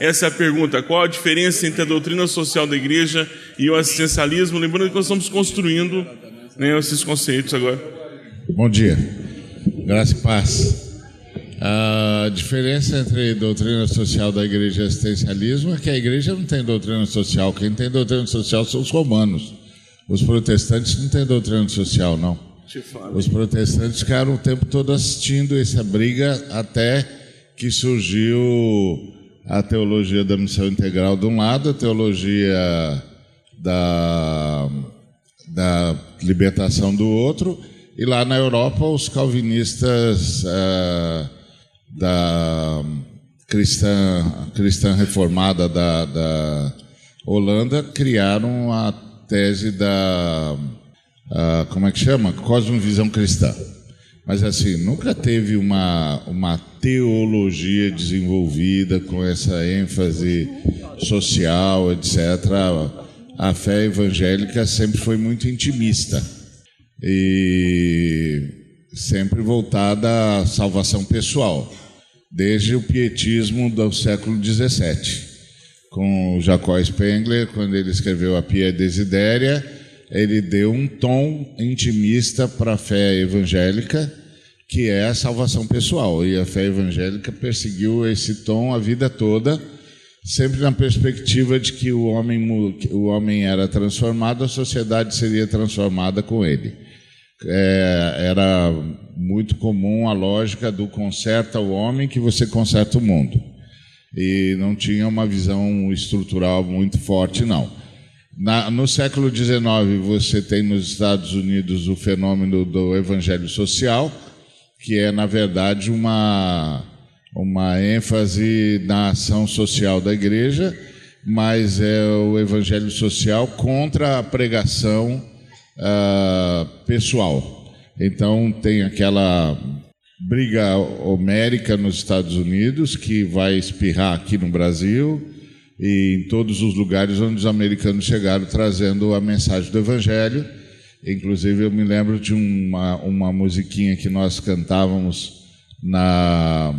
Essa é a pergunta. Qual a diferença entre a doutrina social da igreja e o assistencialismo? Lembrando que nós estamos construindo né, esses conceitos agora. Bom dia. Graça e paz. A diferença entre doutrina social da igreja e assistencialismo é que a igreja não tem doutrina social. Quem tem doutrina social são os romanos. Os protestantes não têm doutrina social, não. Os protestantes ficaram o tempo todo assistindo essa briga até que surgiu a teologia da missão integral de um lado, a teologia da, da libertação do outro, e lá na Europa os calvinistas uh, da cristã, cristã reformada da, da Holanda criaram a tese da uh, como é que chama? Cosmovisão cristã. Mas assim, nunca teve uma, uma teologia desenvolvida com essa ênfase social, etc. A fé evangélica sempre foi muito intimista e sempre voltada à salvação pessoal, desde o pietismo do século XVII, com Jacó Spengler, quando ele escreveu a Pia Desidéria, ele deu um tom intimista para a fé evangélica, que é a salvação pessoal. E a fé evangélica perseguiu esse tom a vida toda, sempre na perspectiva de que o homem, o homem era transformado, a sociedade seria transformada com ele. É, era muito comum a lógica do conserta o homem que você conserta o mundo. E não tinha uma visão estrutural muito forte, não. Na, no século XIX, você tem nos Estados Unidos o fenômeno do evangelho social, que é, na verdade, uma, uma ênfase na ação social da igreja, mas é o evangelho social contra a pregação uh, pessoal. Então, tem aquela briga homérica nos Estados Unidos, que vai espirrar aqui no Brasil e em todos os lugares onde os americanos chegaram trazendo a mensagem do Evangelho. Inclusive, eu me lembro de uma, uma musiquinha que nós cantávamos na,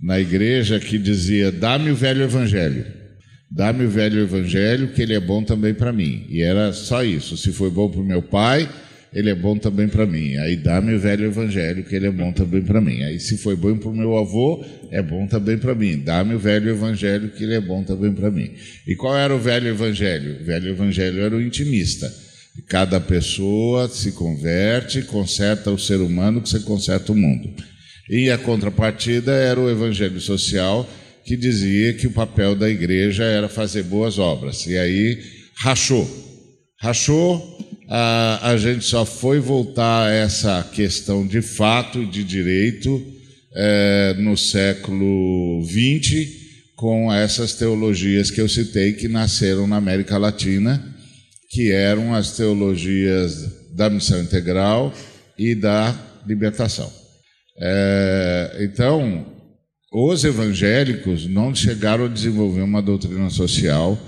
na igreja que dizia: Dá-me o velho Evangelho. Dá-me o velho Evangelho, que ele é bom também para mim. E era só isso. Se foi bom para o meu pai, ele é bom também para mim. Aí dá-me o velho evangelho, que ele é bom também para mim. Aí se foi bom para o meu avô, é bom também para mim. Dá-me o velho evangelho, que ele é bom também para mim. E qual era o velho evangelho? O velho evangelho era o intimista. Cada pessoa se converte, conserta o ser humano, que você conserta o mundo. E a contrapartida era o evangelho social, que dizia que o papel da igreja era fazer boas obras. E aí rachou. Rachou, a, a gente só foi voltar a essa questão de fato e de direito é, no século XX, com essas teologias que eu citei que nasceram na América Latina, que eram as teologias da missão integral e da libertação. É, então, os evangélicos não chegaram a desenvolver uma doutrina social,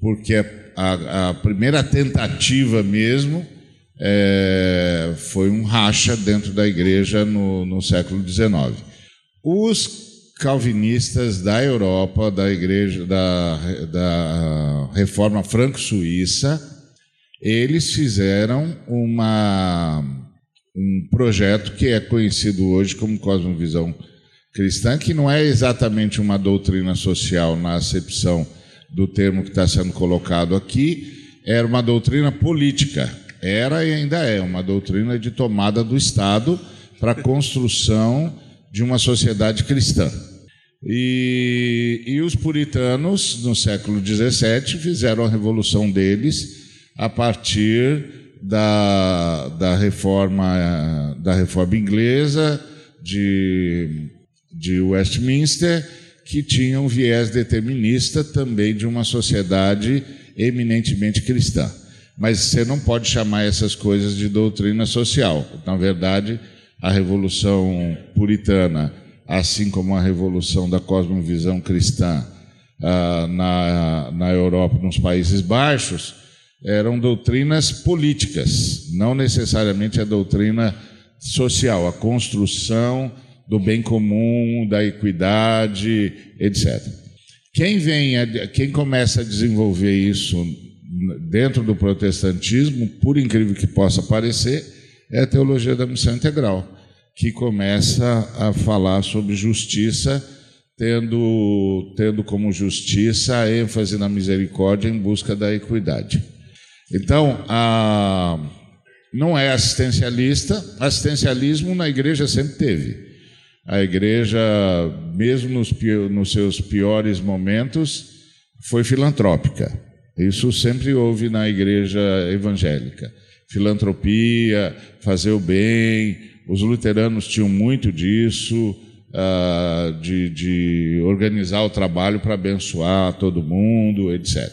porque a, a primeira tentativa mesmo é, foi um racha dentro da igreja no, no século XIX. Os calvinistas da Europa, da igreja da, da reforma franco-suíça, eles fizeram uma, um projeto que é conhecido hoje como cosmovisão cristã, que não é exatamente uma doutrina social na acepção do termo que está sendo colocado aqui, era uma doutrina política. Era e ainda é uma doutrina de tomada do Estado para a construção de uma sociedade cristã. E, e os puritanos, no século XVII, fizeram a revolução deles a partir da, da, reforma, da reforma inglesa, de, de Westminster que tinha um viés determinista também de uma sociedade eminentemente cristã. Mas você não pode chamar essas coisas de doutrina social. Na verdade, a revolução puritana, assim como a revolução da cosmovisão cristã ah, na, na Europa, nos Países Baixos, eram doutrinas políticas, não necessariamente a doutrina social, a construção do bem comum, da equidade, etc. Quem vem, quem começa a desenvolver isso dentro do protestantismo, por incrível que possa parecer, é a teologia da missão integral, que começa a falar sobre justiça, tendo, tendo como justiça a ênfase na misericórdia em busca da equidade. Então, a, não é assistencialista, assistencialismo na igreja sempre teve. A igreja, mesmo nos, nos seus piores momentos, foi filantrópica. Isso sempre houve na igreja evangélica. Filantropia, fazer o bem. Os luteranos tinham muito disso, uh, de, de, organizar o trabalho para abençoar todo mundo, etc.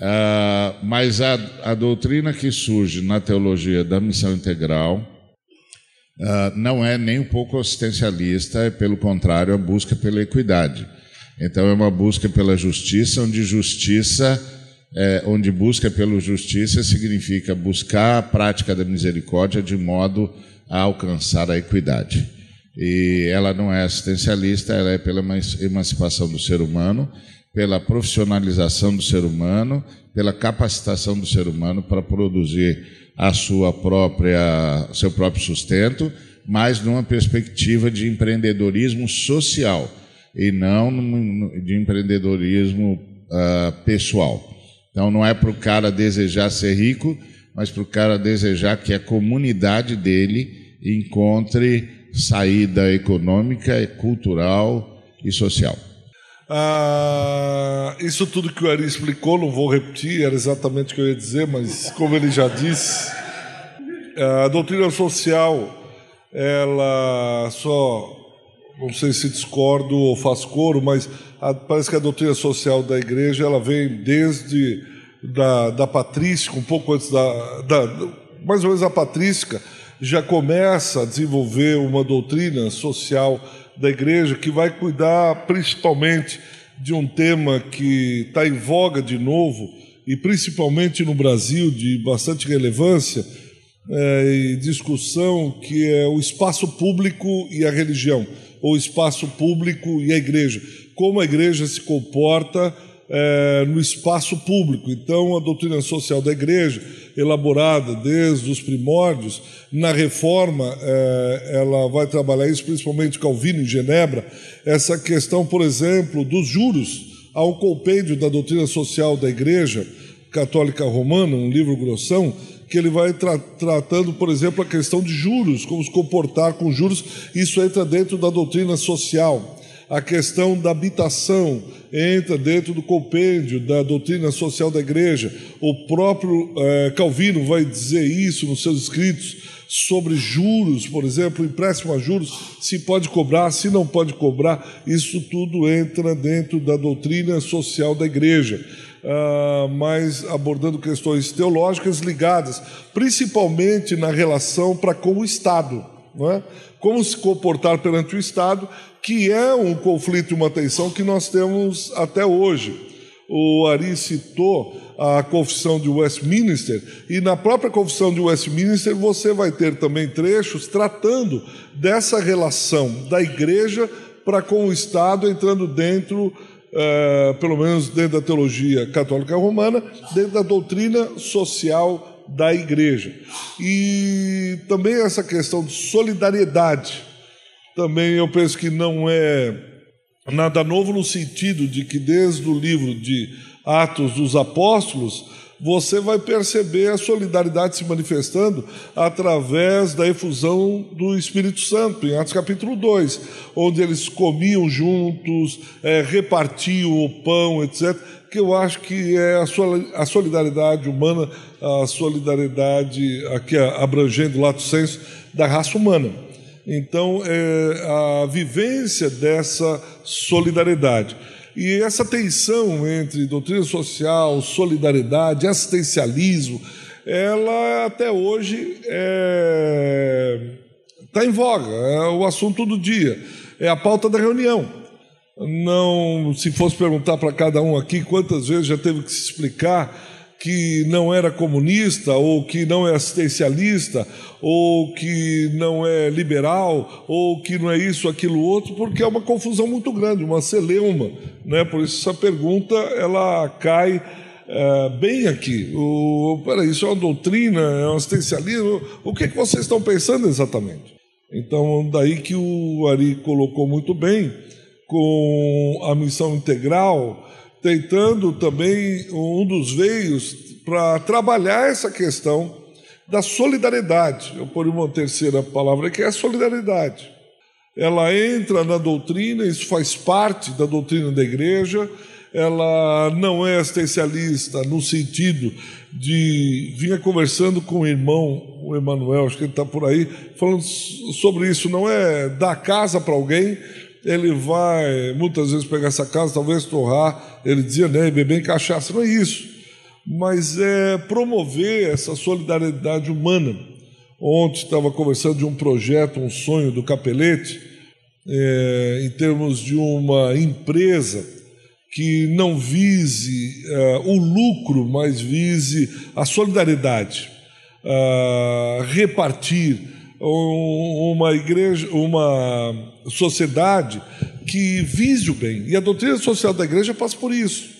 Ah, mas a, a, doutrina que surge na teologia da missão integral uh, não é nem um pouco assistencialista, é pelo contrário, a busca pela equidade. Então, é uma busca pela justiça, onde justiça é, onde busca pela justiça significa buscar a prática da misericórdia de modo a alcançar a equidade. E ela não é assistencialista, ela é pela emancipação do ser humano, pela profissionalização do ser humano, pela capacitação do ser humano para produzir a sua própria, seu próprio sustento, mas numa perspectiva de empreendedorismo social e não de empreendedorismo uh, pessoal. Então não é para o cara desejar ser rico, mas para o cara desejar que a comunidade dele encontre saída econômica, cultural e social. Ah, isso tudo que o Ari explicou, não vou repetir, era exatamente o que eu ia dizer, mas como ele já disse, a doutrina social, ela só, não sei se discordo ou faço coro, mas a, parece que a doutrina social da igreja ela vem desde da, da patrística, um pouco antes da, da, mais ou menos a patrística, já começa a desenvolver uma doutrina social da igreja que vai cuidar principalmente de um tema que está em voga de novo e principalmente no Brasil de bastante relevância é, e discussão que é o espaço público e a religião, ou espaço público e a igreja. Como a igreja se comporta é, no espaço público. Então, a doutrina social da igreja, elaborada desde os primórdios, na reforma, é, ela vai trabalhar isso, principalmente Calvino em Genebra, essa questão, por exemplo, dos juros. Há um compêndio da doutrina social da igreja católica romana, um livro grossão, que ele vai tra tratando, por exemplo, a questão de juros, como se comportar com juros, isso entra dentro da doutrina social a questão da habitação entra dentro do compêndio da doutrina social da igreja. O próprio eh, Calvino vai dizer isso nos seus escritos sobre juros, por exemplo, empréstimo a juros, se pode cobrar, se não pode cobrar, isso tudo entra dentro da doutrina social da igreja. Uh, mas abordando questões teológicas ligadas principalmente na relação para com o Estado. É? Como se comportar perante o Estado que é um conflito e uma tensão que nós temos até hoje. O Ari citou a confissão de Westminster, e na própria confissão de Westminster você vai ter também trechos tratando dessa relação da igreja para com o Estado, entrando dentro, uh, pelo menos dentro da teologia católica romana, dentro da doutrina social da igreja. E também essa questão de solidariedade também eu penso que não é nada novo no sentido de que desde o livro de Atos dos Apóstolos, você vai perceber a solidariedade se manifestando através da efusão do Espírito Santo, em Atos capítulo 2, onde eles comiam juntos, é, repartiam o pão, etc. Que eu acho que é a solidariedade humana, a solidariedade aqui abrangendo o lato senso da raça humana. Então, é a vivência dessa solidariedade. E essa tensão entre doutrina social, solidariedade, assistencialismo, ela até hoje está é... Tá em voga, é o assunto do dia, é a pauta da reunião. Não, se fosse perguntar para cada um aqui quantas vezes já teve que se explicar que não era comunista, ou que não é assistencialista, ou que não é liberal, ou que não é isso, aquilo, outro, porque é uma confusão muito grande, uma celeuma. Né? Por isso, essa pergunta ela cai é, bem aqui. O, peraí, isso é uma doutrina, é um assistencialismo? O que, é que vocês estão pensando exatamente? Então, daí que o Ari colocou muito bem, com a missão integral, tentando também um dos veios para trabalhar essa questão da solidariedade. Eu por uma terceira palavra que é a solidariedade. Ela entra na doutrina, isso faz parte da doutrina da igreja. Ela não é assistencialista no sentido de vinha conversando com o irmão, o Emanuel, acho que ele está por aí, falando sobre isso. Não é dar casa para alguém, ele vai muitas vezes pegar essa casa, talvez torrar, ele dizia, né, beber em cachaça, não é isso, mas é promover essa solidariedade humana. Ontem estava conversando de um projeto, um sonho do Capelete, é, em termos de uma empresa que não vise é, o lucro, mas vise a solidariedade, repartir uma igreja, uma sociedade que vise o bem. E a doutrina social da igreja passa por isso.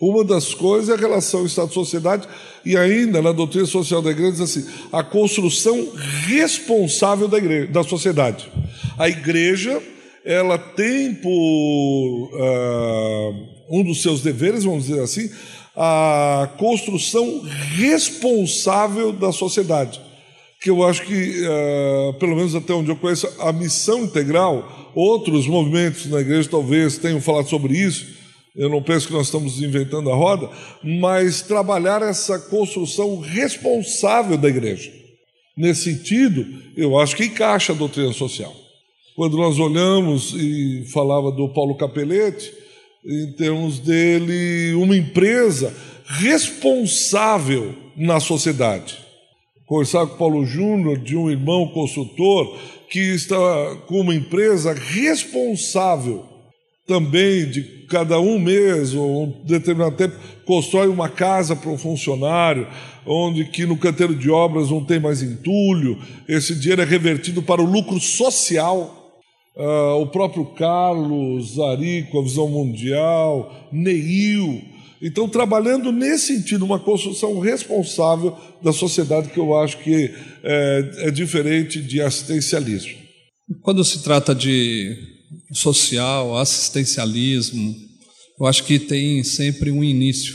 Uma das coisas é a relação Estado-sociedade, e ainda na doutrina social da igreja diz assim: a construção responsável da, igreja, da sociedade. A igreja ela tem por uh, um dos seus deveres, vamos dizer assim, a construção responsável da sociedade que eu acho que, uh, pelo menos até onde eu conheço, a missão integral, outros movimentos na igreja talvez tenham falado sobre isso, eu não penso que nós estamos inventando a roda, mas trabalhar essa construção responsável da igreja. Nesse sentido, eu acho que encaixa a doutrina social. Quando nós olhamos e falava do Paulo Capelete, em termos dele, uma empresa responsável na sociedade conversar com Paulo Júnior, de um irmão consultor, que está com uma empresa responsável também de cada um mês ou um determinado tempo constrói uma casa para um funcionário, onde que no canteiro de obras não tem mais entulho, esse dinheiro é revertido para o lucro social. Uh, o próprio Carlos, Ari, com a visão mundial, Neil, então, trabalhando nesse sentido, uma construção responsável da sociedade, que eu acho que é, é diferente de assistencialismo. Quando se trata de social, assistencialismo, eu acho que tem sempre um início.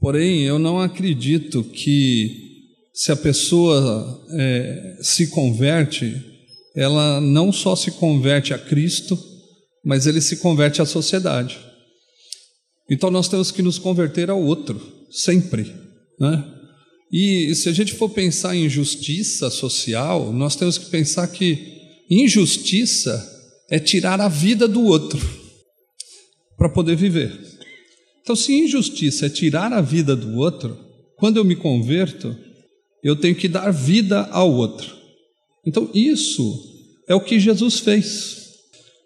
Porém, eu não acredito que se a pessoa é, se converte, ela não só se converte a Cristo, mas ele se converte à sociedade. Então nós temos que nos converter ao outro, sempre. Né? E se a gente for pensar em justiça social, nós temos que pensar que injustiça é tirar a vida do outro para poder viver. Então, se injustiça é tirar a vida do outro, quando eu me converto, eu tenho que dar vida ao outro. Então, isso é o que Jesus fez.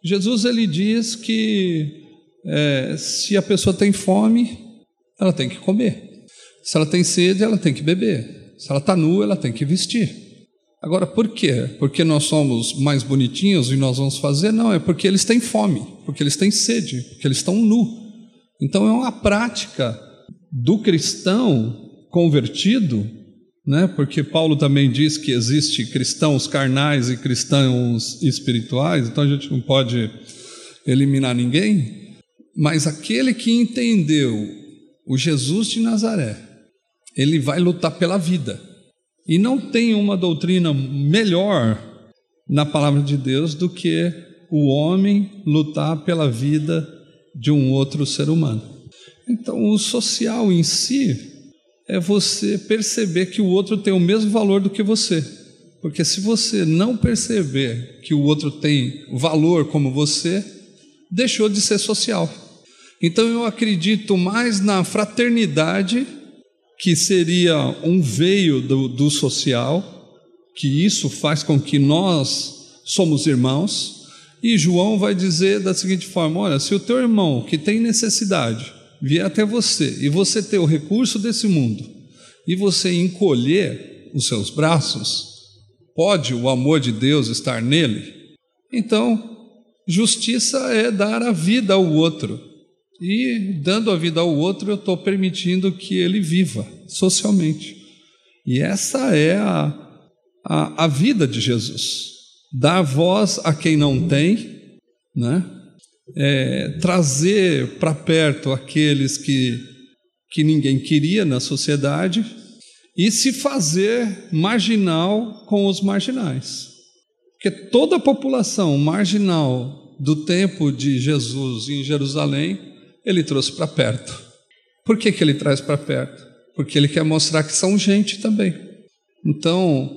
Jesus ele diz que é, se a pessoa tem fome, ela tem que comer. Se ela tem sede, ela tem que beber. Se ela está nua, ela tem que vestir. Agora, por quê? Porque nós somos mais bonitinhos e nós vamos fazer? Não, é porque eles têm fome, porque eles têm sede, porque eles estão nu. Então é uma prática do cristão convertido, né? Porque Paulo também diz que existe cristãos carnais e cristãos espirituais, então a gente não pode eliminar ninguém, mas aquele que entendeu o Jesus de Nazaré, ele vai lutar pela vida. E não tem uma doutrina melhor na palavra de Deus do que o homem lutar pela vida de um outro ser humano. Então, o social em si é você perceber que o outro tem o mesmo valor do que você. Porque se você não perceber que o outro tem valor como você, deixou de ser social. Então eu acredito mais na fraternidade, que seria um veio do, do social, que isso faz com que nós somos irmãos. E João vai dizer da seguinte forma: olha, se o teu irmão que tem necessidade vier até você e você ter o recurso desse mundo, e você encolher os seus braços, pode o amor de Deus estar nele? Então, justiça é dar a vida ao outro. E dando a vida ao outro, eu estou permitindo que ele viva socialmente. E essa é a, a, a vida de Jesus. Dar voz a quem não tem, né? É, trazer para perto aqueles que, que ninguém queria na sociedade e se fazer marginal com os marginais. Porque toda a população marginal do tempo de Jesus em Jerusalém, ele trouxe para perto. Por que, que ele traz para perto? Porque ele quer mostrar que são gente também. Então,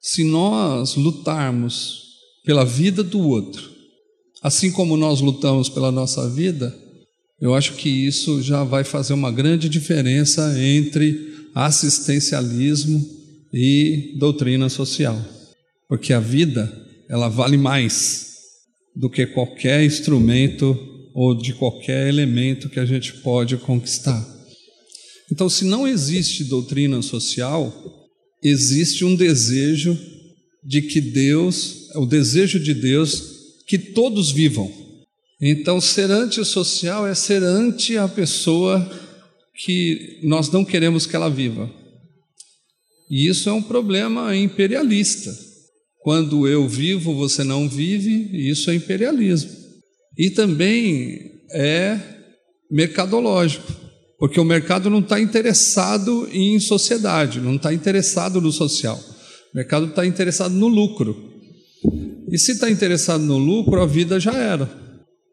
se nós lutarmos pela vida do outro, assim como nós lutamos pela nossa vida, eu acho que isso já vai fazer uma grande diferença entre assistencialismo e doutrina social. Porque a vida, ela vale mais do que qualquer instrumento ou de qualquer elemento que a gente pode conquistar. Então, se não existe doutrina social, existe um desejo de que Deus, o desejo de Deus que todos vivam. Então, ser antissocial é ser ante a pessoa que nós não queremos que ela viva. E isso é um problema imperialista. Quando eu vivo, você não vive, isso é imperialismo. E também é mercadológico, porque o mercado não está interessado em sociedade, não está interessado no social. O mercado está interessado no lucro. E se está interessado no lucro, a vida já era.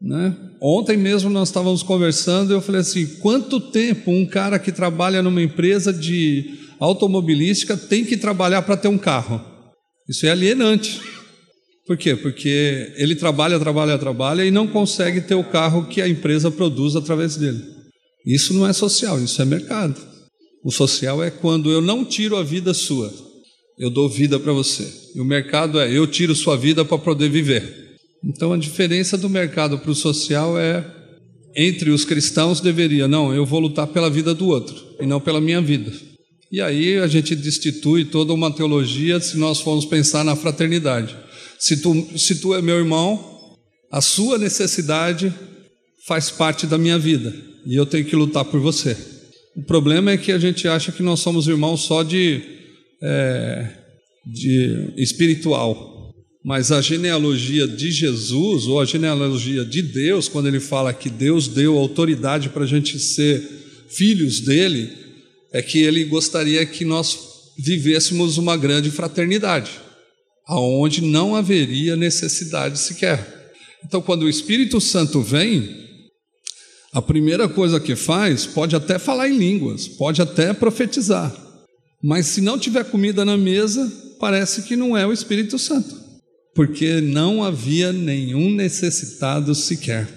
Né? Ontem mesmo nós estávamos conversando e eu falei assim: quanto tempo um cara que trabalha numa empresa de automobilística tem que trabalhar para ter um carro? Isso é alienante. Por quê? Porque ele trabalha, trabalha, trabalha e não consegue ter o carro que a empresa produz através dele. Isso não é social, isso é mercado. O social é quando eu não tiro a vida sua, eu dou vida para você. E o mercado é eu tiro sua vida para poder viver. Então a diferença do mercado para o social é entre os cristãos deveria, não, eu vou lutar pela vida do outro e não pela minha vida. E aí a gente destitui toda uma teologia se nós formos pensar na fraternidade. Se tu, se tu é meu irmão, a sua necessidade faz parte da minha vida e eu tenho que lutar por você. O problema é que a gente acha que nós somos irmãos só de, é, de espiritual, mas a genealogia de Jesus, ou a genealogia de Deus, quando ele fala que Deus deu autoridade para a gente ser filhos dele, é que ele gostaria que nós vivêssemos uma grande fraternidade, aonde não haveria necessidade sequer. Então, quando o Espírito Santo vem, a primeira coisa que faz, pode até falar em línguas, pode até profetizar, mas se não tiver comida na mesa, parece que não é o Espírito Santo porque não havia nenhum necessitado sequer.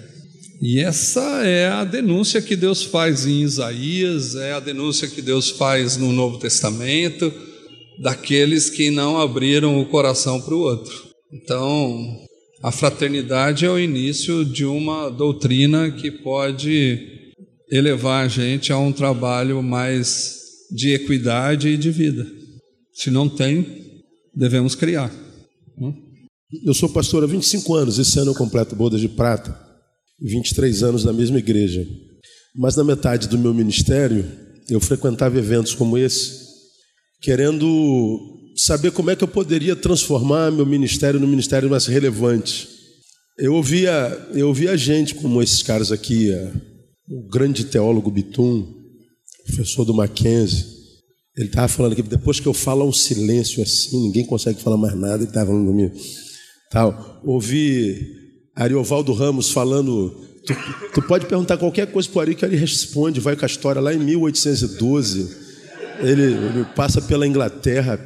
E essa é a denúncia que Deus faz em Isaías, é a denúncia que Deus faz no Novo Testamento, daqueles que não abriram o coração para o outro. Então, a fraternidade é o início de uma doutrina que pode elevar a gente a um trabalho mais de equidade e de vida. Se não tem, devemos criar. Hum? Eu sou pastor há 25 anos, esse ano eu completo bodas de prata, 23 anos na mesma igreja. Mas na metade do meu ministério, eu frequentava eventos como esse, querendo saber como é que eu poderia transformar meu ministério no ministério mais relevante. Eu ouvia, eu ouvia gente como esses caras aqui, o grande teólogo Bitum, professor do Mackenzie, ele estava falando que depois que eu falo um silêncio assim, ninguém consegue falar mais nada, ele estava falando comigo. Tal. Ouvi Ariovaldo Ramos falando. Tu, tu pode perguntar qualquer coisa para o Ari que ele responde, vai com a história lá em 1812. Ele, ele, passa pela Inglaterra,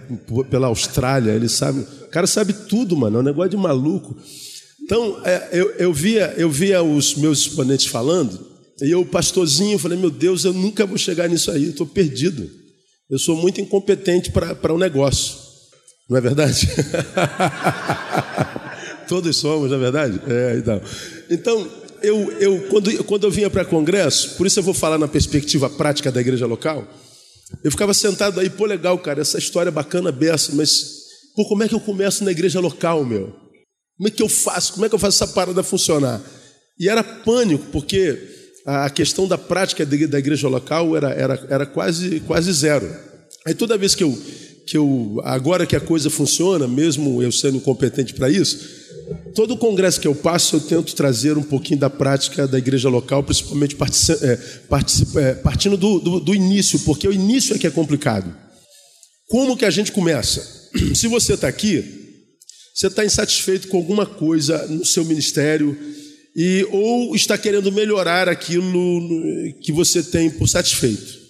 pela Austrália, ele sabe. O cara sabe tudo, mano. É um negócio de maluco. Então, é, eu, eu, via, eu via os meus exponentes falando, e eu, pastorzinho, falei: Meu Deus, eu nunca vou chegar nisso aí, estou perdido. Eu sou muito incompetente para o um negócio. Não é verdade? Todos somos, não é verdade? É, então. Então, eu, eu, quando, quando eu vinha para congresso, por isso eu vou falar na perspectiva prática da igreja local, Eu ficava sentado aí, pô, legal, cara, essa história é bacana, beça, mas pô, como é que eu começo na igreja local, meu? Como é que eu faço? Como é que eu faço essa parada funcionar? E era pânico, porque a questão da prática da igreja local era, era, era quase, quase zero. Aí toda vez que eu, que eu, agora que a coisa funciona, mesmo eu sendo incompetente para isso, todo congresso que eu passo eu tento trazer um pouquinho da prática da igreja local, principalmente é, é, partindo do, do, do início, porque o início é que é complicado. Como que a gente começa? Se você está aqui, você está insatisfeito com alguma coisa no seu ministério e ou está querendo melhorar aquilo que você tem por satisfeito.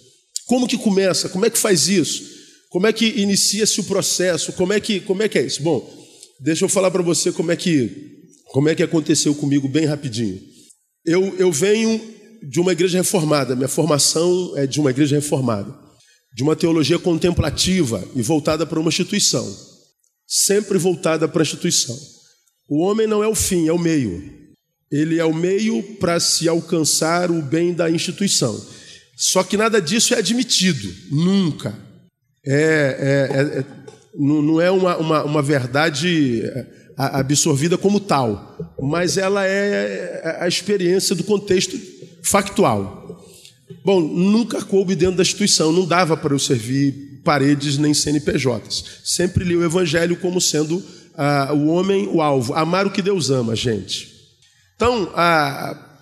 Como que começa? Como é que faz isso? Como é que inicia-se o processo? Como é que, como é que é isso? Bom, deixa eu falar para você como é que como é que aconteceu comigo bem rapidinho. Eu, eu venho de uma igreja reformada, minha formação é de uma igreja reformada, de uma teologia contemplativa e voltada para uma instituição, sempre voltada para a instituição. O homem não é o fim, é o meio. Ele é o meio para se alcançar o bem da instituição. Só que nada disso é admitido, nunca é, é, é, é não é uma, uma, uma, verdade é, absorvida como tal, mas ela é a experiência do contexto factual. Bom, nunca coube dentro da instituição, não dava para eu servir paredes nem CNPJs. Sempre li o Evangelho como sendo ah, o homem o alvo, amar o que Deus ama, gente. Então,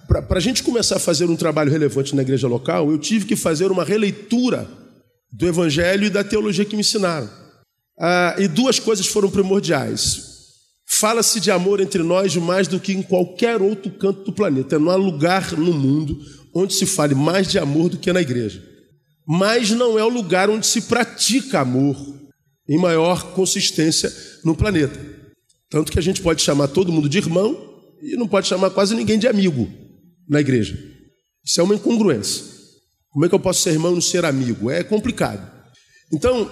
para a gente começar a fazer um trabalho relevante na igreja local, eu tive que fazer uma releitura do Evangelho e da teologia que me ensinaram. Ah, e duas coisas foram primordiais. Fala-se de amor entre nós mais do que em qualquer outro canto do planeta. Não há lugar no mundo onde se fale mais de amor do que na igreja. Mas não é o lugar onde se pratica amor em maior consistência no planeta. Tanto que a gente pode chamar todo mundo de irmão e não pode chamar quase ninguém de amigo na igreja. Isso é uma incongruência. Como é que eu posso ser irmão e não ser amigo? É complicado. Então,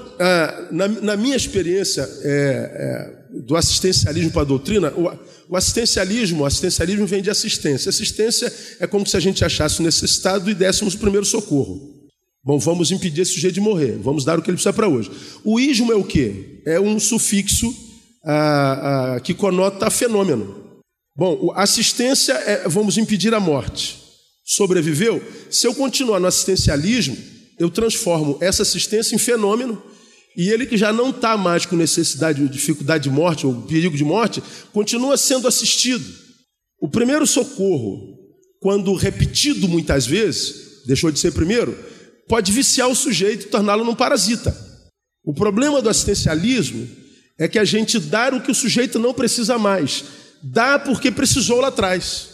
na, na minha experiência é, é, do assistencialismo para a doutrina, o, o assistencialismo, o assistencialismo vem de assistência. Assistência é como se a gente achasse o necessitado e dessemos o primeiro socorro. Bom, vamos impedir esse sujeito de morrer, vamos dar o que ele precisa para hoje. O ismo é o quê? É um sufixo ah, ah, que conota fenômeno. Bom, assistência é vamos impedir a morte sobreviveu, se eu continuar no assistencialismo, eu transformo essa assistência em fenômeno e ele que já não está mais com necessidade, dificuldade de morte ou perigo de morte, continua sendo assistido. O primeiro socorro, quando repetido muitas vezes, deixou de ser primeiro, pode viciar o sujeito e torná-lo num parasita. O problema do assistencialismo é que a gente dá o que o sujeito não precisa mais, dá porque precisou lá atrás.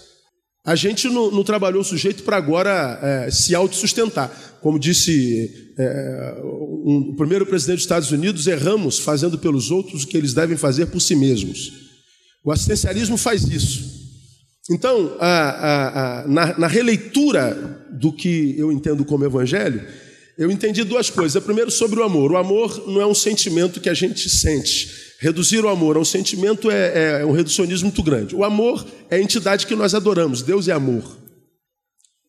A gente não, não trabalhou o sujeito para agora é, se autossustentar. Como disse é, um, o primeiro presidente dos Estados Unidos, erramos fazendo pelos outros o que eles devem fazer por si mesmos. O assistencialismo faz isso. Então, a, a, a, na, na releitura do que eu entendo como evangelho, eu entendi duas coisas. Primeiro, sobre o amor. O amor não é um sentimento que a gente sente. Reduzir o amor a um sentimento é, é, um reducionismo muito grande. O amor é a entidade que nós adoramos, Deus é amor.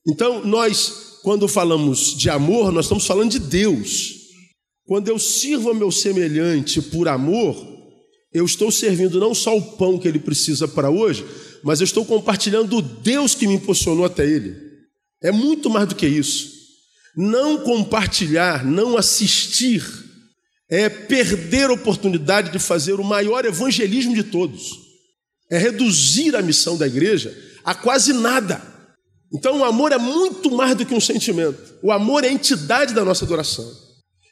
Então, nós, quando falamos de amor, nós estamos falando de Deus. Quando eu sirvo ao meu semelhante por amor, eu estou servindo não só o pão que ele precisa para hoje, mas eu estou compartilhando o Deus que me impulsionou até ele. É muito mais do que isso. Não compartilhar, não assistir é perder a oportunidade de fazer o maior evangelismo de todos, é reduzir a missão da igreja a quase nada. Então, o amor é muito mais do que um sentimento, o amor é a entidade da nossa adoração.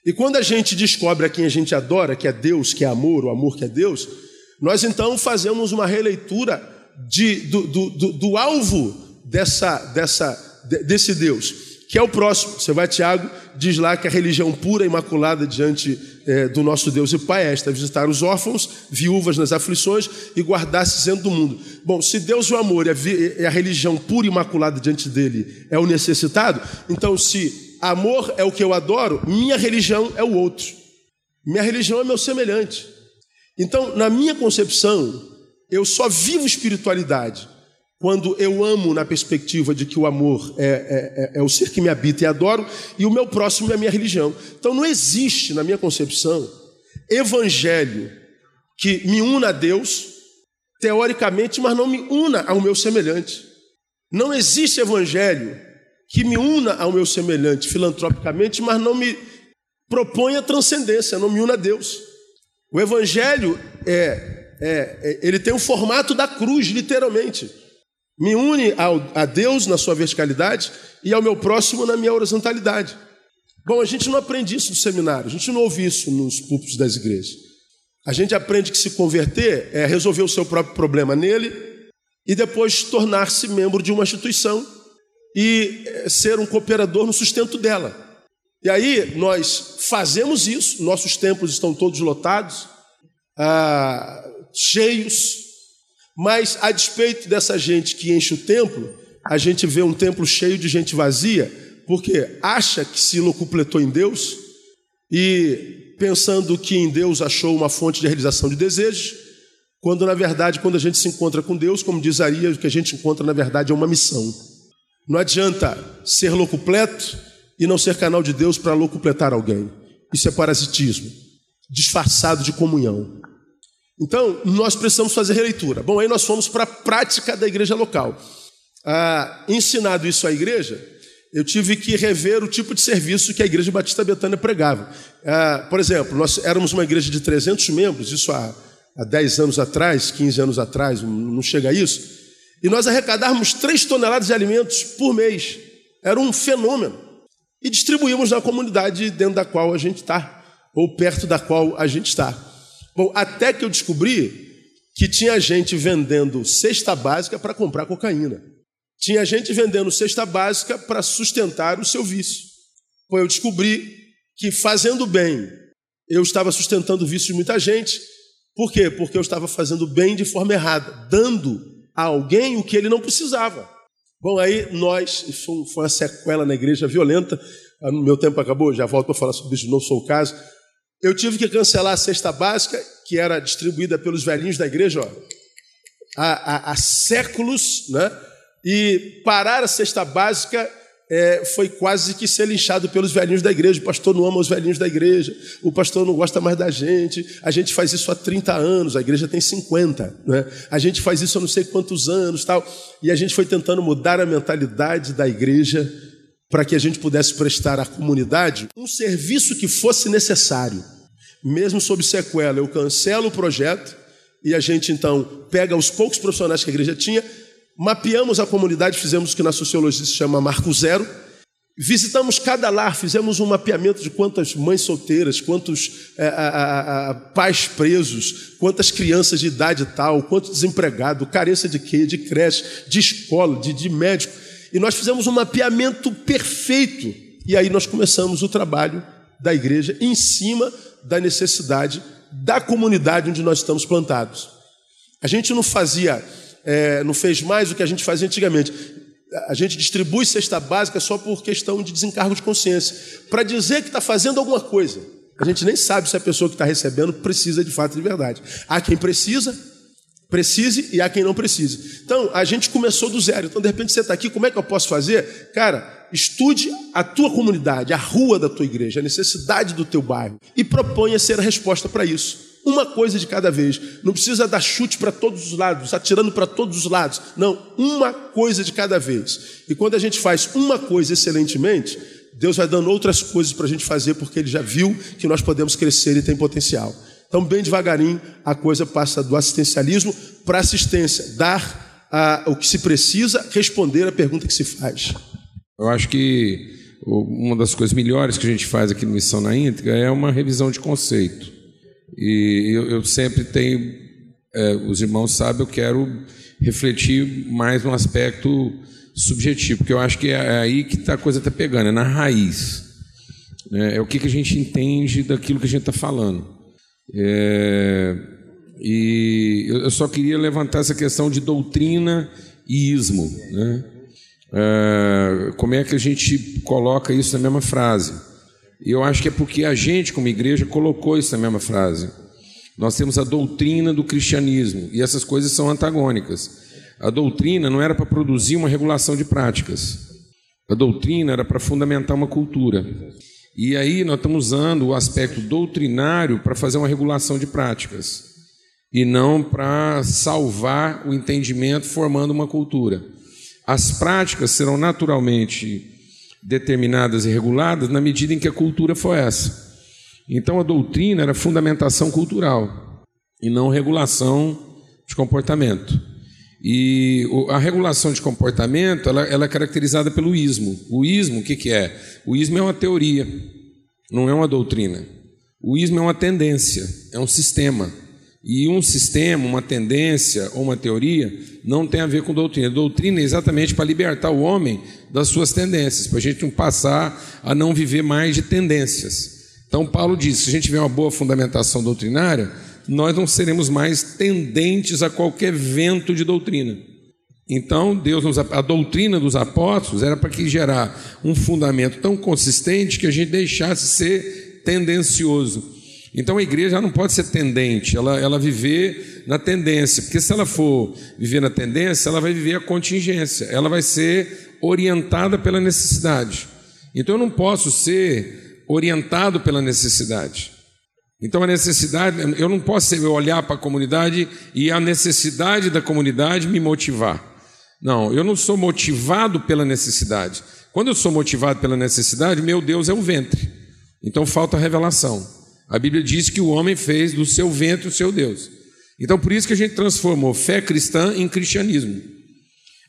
E quando a gente descobre a quem a gente adora, que é Deus, que é amor, o amor que é Deus, nós então fazemos uma releitura de, do, do, do, do alvo dessa, dessa, desse Deus que é o próximo. Você vai, Tiago, diz lá que a religião pura e imaculada diante é, do nosso Deus e Pai é esta: visitar os órfãos, viúvas nas aflições e guardar-se dentro do mundo. Bom, se Deus, o amor, é a religião pura e imaculada diante dele, é o necessitado, então se amor é o que eu adoro, minha religião é o outro. Minha religião é meu semelhante. Então, na minha concepção, eu só vivo espiritualidade quando eu amo na perspectiva de que o amor é, é, é, o ser que me habita e adoro, e o meu próximo é a minha religião. Então não existe, na minha concepção, evangelho que me una a Deus, teoricamente, mas não me una ao meu semelhante. Não existe evangelho que me una ao meu semelhante filantropicamente, mas não me propõe a transcendência, não me una a Deus. O evangelho é, é, é ele tem o formato da cruz, literalmente. Me une ao, a Deus na sua verticalidade e ao meu próximo na minha horizontalidade. Bom, a gente não aprende isso no seminário, a gente não ouve isso nos púlpitos das igrejas. A gente aprende que se converter é resolver o seu próprio problema nele e depois tornar-se membro de uma instituição e eh, ser um cooperador no sustento dela. E aí nós fazemos isso, nossos templos estão todos lotados, ah, cheios, mas a despeito dessa gente que enche o templo, a gente vê um templo cheio de gente vazia, porque acha que se locupletou em Deus e pensando que em Deus achou uma fonte de realização de desejos, quando na verdade, quando a gente se encontra com Deus, como diz Arias, o que a gente encontra na verdade é uma missão. Não adianta ser locupleto e não ser canal de Deus para locupletar alguém. Isso é parasitismo, disfarçado de comunhão. Então, nós precisamos fazer releitura. Bom, aí nós fomos para a prática da igreja local. Ah, ensinado isso à igreja, eu tive que rever o tipo de serviço que a igreja Batista Betânia pregava. Ah, por exemplo, nós éramos uma igreja de 300 membros, isso há, há 10 anos atrás, 15 anos atrás, não chega a isso, e nós arrecadávamos 3 toneladas de alimentos por mês. Era um fenômeno. E distribuímos na comunidade dentro da qual a gente está, ou perto da qual a gente está. Bom, até que eu descobri que tinha gente vendendo cesta básica para comprar cocaína. Tinha gente vendendo cesta básica para sustentar o seu vício. Bom, eu descobri que fazendo bem, eu estava sustentando o vício de muita gente. Por quê? Porque eu estava fazendo bem de forma errada, dando a alguém o que ele não precisava. Bom, aí nós, isso foi uma sequela na igreja violenta. Ah, no meu tempo acabou, já volto para falar sobre isso de novo, sou o caso. Eu tive que cancelar a cesta básica, que era distribuída pelos velhinhos da igreja ó, há, há, há séculos, né? e parar a cesta básica é, foi quase que ser linchado pelos velhinhos da igreja. O pastor não ama os velhinhos da igreja, o pastor não gosta mais da gente. A gente faz isso há 30 anos, a igreja tem 50. Né? A gente faz isso há não sei quantos anos, tal. E a gente foi tentando mudar a mentalidade da igreja para que a gente pudesse prestar à comunidade um serviço que fosse necessário. Mesmo sob sequela, eu cancelo o projeto e a gente então pega os poucos profissionais que a igreja tinha, mapeamos a comunidade, fizemos o que na sociologia se chama Marco Zero, visitamos cada lar, fizemos um mapeamento de quantas mães solteiras, quantos é, a, a, pais presos, quantas crianças de idade tal, quanto desempregado, carência de quê? De creche, de escola, de, de médico. E nós fizemos um mapeamento perfeito. E aí nós começamos o trabalho da igreja em cima da necessidade da comunidade onde nós estamos plantados. A gente não fazia, é, não fez mais o que a gente fazia antigamente. A gente distribui cesta básica só por questão de desencargo de consciência, para dizer que está fazendo alguma coisa. A gente nem sabe se a pessoa que está recebendo precisa de fato de verdade. Há quem precisa, precise e há quem não precise. Então, a gente começou do zero. Então, de repente, você está aqui, como é que eu posso fazer? Cara, estude a tua comunidade, a rua da tua igreja, a necessidade do teu bairro e proponha ser a resposta para isso. Uma coisa de cada vez. Não precisa dar chute para todos os lados, atirando para todos os lados. Não, uma coisa de cada vez. E quando a gente faz uma coisa excelentemente, Deus vai dando outras coisas para a gente fazer, porque Ele já viu que nós podemos crescer e tem potencial. Então, bem devagarinho, a coisa passa do assistencialismo para assistência, dar a, o que se precisa, responder a pergunta que se faz. Eu acho que uma das coisas melhores que a gente faz aqui no Missão na Íntegra é uma revisão de conceito. E eu, eu sempre tenho, é, os irmãos sabem, eu quero refletir mais no aspecto subjetivo, porque eu acho que é aí que tá, a coisa está pegando, é na raiz. Né? É o que, que a gente entende daquilo que a gente está falando. É, e eu só queria levantar essa questão de doutrina e ismo. Né? É, como é que a gente coloca isso na mesma frase? Eu acho que é porque a gente, como igreja, colocou isso na mesma frase. Nós temos a doutrina do cristianismo e essas coisas são antagônicas. A doutrina não era para produzir uma regulação de práticas. A doutrina era para fundamentar uma cultura. E aí nós estamos usando o aspecto doutrinário para fazer uma regulação de práticas e não para salvar o entendimento formando uma cultura. As práticas serão naturalmente determinadas e reguladas na medida em que a cultura for essa. Então a doutrina era fundamentação cultural e não regulação de comportamento. E a regulação de comportamento ela, ela, é caracterizada pelo ismo. O ismo, o que, que é? O ismo é uma teoria, não é uma doutrina. O ismo é uma tendência, é um sistema. E um sistema, uma tendência ou uma teoria não tem a ver com doutrina. Doutrina é exatamente para libertar o homem das suas tendências, para a gente não passar a não viver mais de tendências. Então, Paulo diz: se a gente tiver uma boa fundamentação doutrinária, nós não seremos mais tendentes a qualquer vento de doutrina. Então, Deus nos, a doutrina dos apóstolos era para que gerar um fundamento tão consistente que a gente deixasse ser tendencioso. Então a igreja não pode ser tendente, ela, ela viver na tendência, porque se ela for viver na tendência, ela vai viver a contingência, ela vai ser orientada pela necessidade. Então eu não posso ser orientado pela necessidade. Então a necessidade, eu não posso olhar para a comunidade e a necessidade da comunidade me motivar. Não, eu não sou motivado pela necessidade. Quando eu sou motivado pela necessidade, meu Deus é o ventre. Então falta revelação. A Bíblia diz que o homem fez do seu ventre o seu Deus. Então por isso que a gente transformou fé cristã em cristianismo.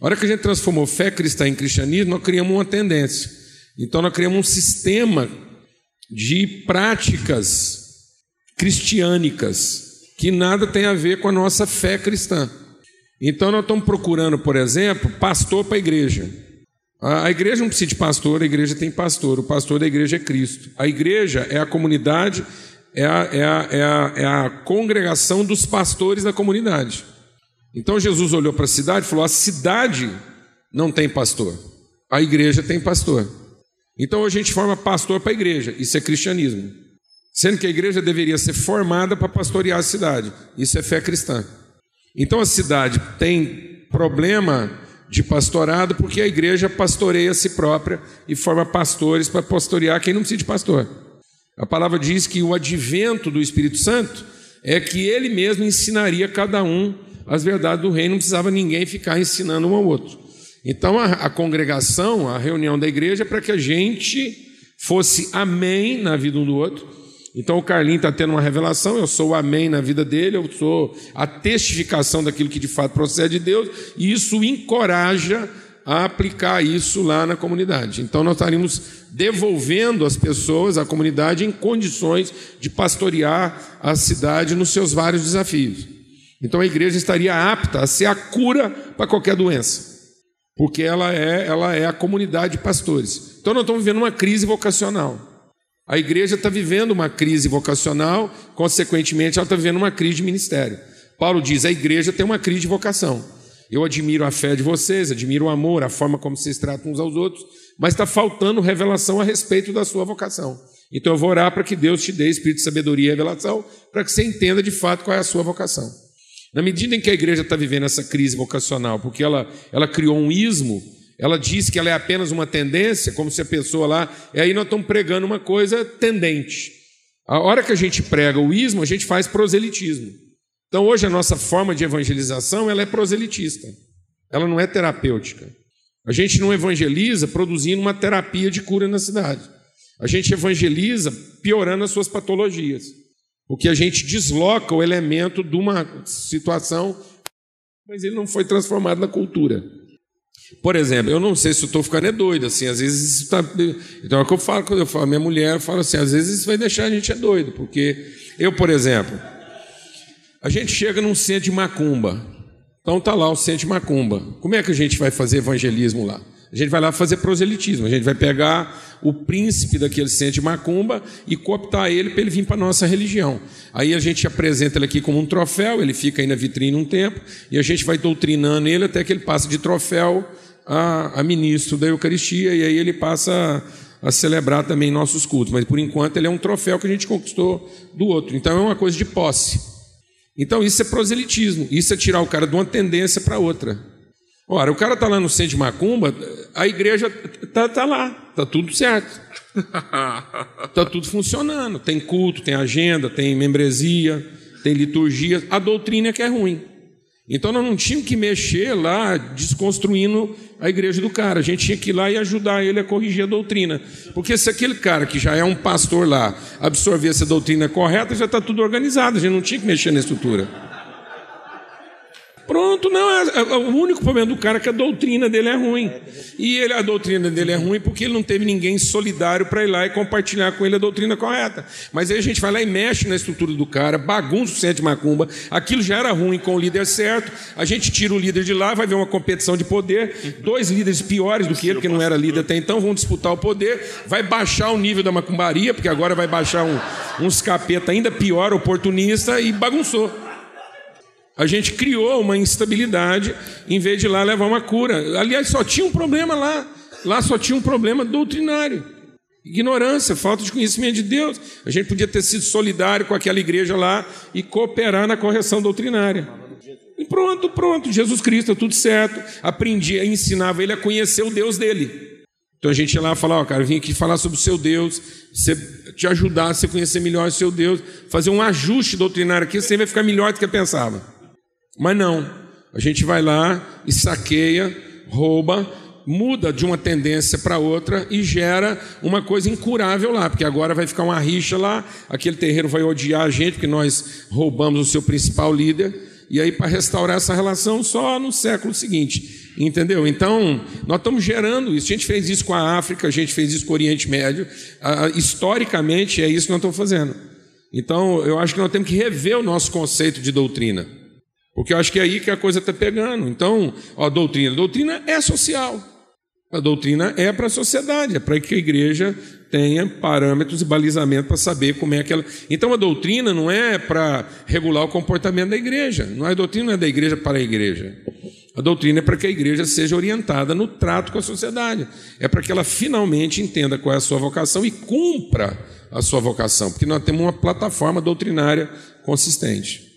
A hora que a gente transformou fé cristã em cristianismo, nós criamos uma tendência. Então nós criamos um sistema de práticas cristiânicas, que nada tem a ver com a nossa fé cristã. Então nós estamos procurando, por exemplo, pastor para a igreja. A igreja não precisa de pastor, a igreja tem pastor. O pastor da igreja é Cristo. A igreja é a comunidade, é a, é a, é a, é a congregação dos pastores da comunidade. Então Jesus olhou para a cidade e falou: a cidade não tem pastor, a igreja tem pastor. Então a gente forma pastor para a igreja, isso é cristianismo. Sendo que a igreja deveria ser formada para pastorear a cidade. Isso é fé cristã. Então a cidade tem problema de pastorado porque a igreja pastoreia a si própria e forma pastores para pastorear quem não precisa de pastor. A palavra diz que o advento do Espírito Santo é que ele mesmo ensinaria cada um as verdades do reino, não precisava ninguém ficar ensinando um ao outro. Então a, a congregação, a reunião da igreja, é para que a gente fosse amém na vida um do outro então o Carlinho está tendo uma revelação, eu sou o amém na vida dele, eu sou a testificação daquilo que de fato procede de Deus, e isso encoraja a aplicar isso lá na comunidade. Então nós estaríamos devolvendo as pessoas, a comunidade, em condições de pastorear a cidade nos seus vários desafios. Então a igreja estaria apta a ser a cura para qualquer doença, porque ela é, ela é a comunidade de pastores. Então nós estamos vivendo uma crise vocacional. A igreja está vivendo uma crise vocacional, consequentemente, ela está vivendo uma crise de ministério. Paulo diz: a igreja tem uma crise de vocação. Eu admiro a fé de vocês, admiro o amor, a forma como vocês tratam uns aos outros, mas está faltando revelação a respeito da sua vocação. Então eu vou orar para que Deus te dê espírito de sabedoria e revelação, para que você entenda de fato qual é a sua vocação. Na medida em que a igreja está vivendo essa crise vocacional, porque ela, ela criou um ismo ela diz que ela é apenas uma tendência, como se a pessoa lá. E aí nós estamos pregando uma coisa tendente. A hora que a gente prega o ismo, a gente faz proselitismo. Então hoje a nossa forma de evangelização ela é proselitista. Ela não é terapêutica. A gente não evangeliza produzindo uma terapia de cura na cidade. A gente evangeliza piorando as suas patologias. Porque a gente desloca o elemento de uma situação, mas ele não foi transformado na cultura. Por exemplo, eu não sei se eu estou ficando é doido, assim, às vezes está. Então é o que eu falo quando eu falo, minha mulher, eu falo assim, às vezes isso vai deixar a gente é doido, porque eu, por exemplo, a gente chega num centro de macumba, então tá lá o centro de macumba. Como é que a gente vai fazer evangelismo lá? A gente vai lá fazer proselitismo, a gente vai pegar o príncipe daquele centro de macumba e cooptar ele para ele vir para a nossa religião. Aí a gente apresenta ele aqui como um troféu, ele fica aí na vitrine um tempo, e a gente vai doutrinando ele até que ele passa de troféu a, a ministro da Eucaristia, e aí ele passa a, a celebrar também nossos cultos. Mas por enquanto ele é um troféu que a gente conquistou do outro. Então é uma coisa de posse. Então isso é proselitismo, isso é tirar o cara de uma tendência para outra. Ora, o cara está lá no centro de Macumba, a igreja está tá lá, está tudo certo. Está tudo funcionando. Tem culto, tem agenda, tem membresia, tem liturgia. A doutrina é que é ruim. Então nós não tínhamos que mexer lá desconstruindo a igreja do cara. A gente tinha que ir lá e ajudar ele a corrigir a doutrina. Porque se aquele cara que já é um pastor lá absorver essa doutrina correta, já está tudo organizado. A gente não tinha que mexer na estrutura. Pronto, não. É, é, o único problema do cara é que a doutrina dele é ruim. E ele, a doutrina dele é ruim porque ele não teve ninguém solidário para ir lá e compartilhar com ele a doutrina correta. Mas aí a gente vai lá e mexe na estrutura do cara, bagunça o centro de macumba. Aquilo já era ruim com o líder certo. A gente tira o líder de lá, vai ver uma competição de poder. Dois líderes piores do que ele, que não era líder até então, vão disputar o poder. Vai baixar o nível da macumbaria, porque agora vai baixar um, uns capeta ainda pior, oportunista, e bagunçou. A gente criou uma instabilidade em vez de lá levar uma cura. Aliás, só tinha um problema lá. Lá só tinha um problema doutrinário. Ignorância, falta de conhecimento de Deus. A gente podia ter sido solidário com aquela igreja lá e cooperar na correção doutrinária. E pronto, pronto, Jesus Cristo, tudo certo. Aprendi, ensinava ele a conhecer o Deus dele. Então a gente ia lá falar, ó, cara, vim aqui falar sobre o seu Deus, te ajudar a você conhecer melhor o seu Deus, fazer um ajuste doutrinário aqui, você vai ficar melhor do que pensava. Mas não, a gente vai lá e saqueia, rouba, muda de uma tendência para outra e gera uma coisa incurável lá, porque agora vai ficar uma rixa lá, aquele terreiro vai odiar a gente, porque nós roubamos o seu principal líder, e aí para restaurar essa relação só no século seguinte. Entendeu? Então, nós estamos gerando isso. A gente fez isso com a África, a gente fez isso com o Oriente Médio. Ah, historicamente, é isso que nós estamos fazendo. Então, eu acho que nós temos que rever o nosso conceito de doutrina. Porque eu acho que é aí que a coisa está pegando. Então, a doutrina. A doutrina é social. A doutrina é para a sociedade, é para que a igreja tenha parâmetros e balizamento para saber como é que ela. Então a doutrina não é para regular o comportamento da igreja. Não é a doutrina não é da igreja para a igreja. A doutrina é para que a igreja seja orientada no trato com a sociedade. É para que ela finalmente entenda qual é a sua vocação e cumpra a sua vocação, porque nós temos uma plataforma doutrinária consistente.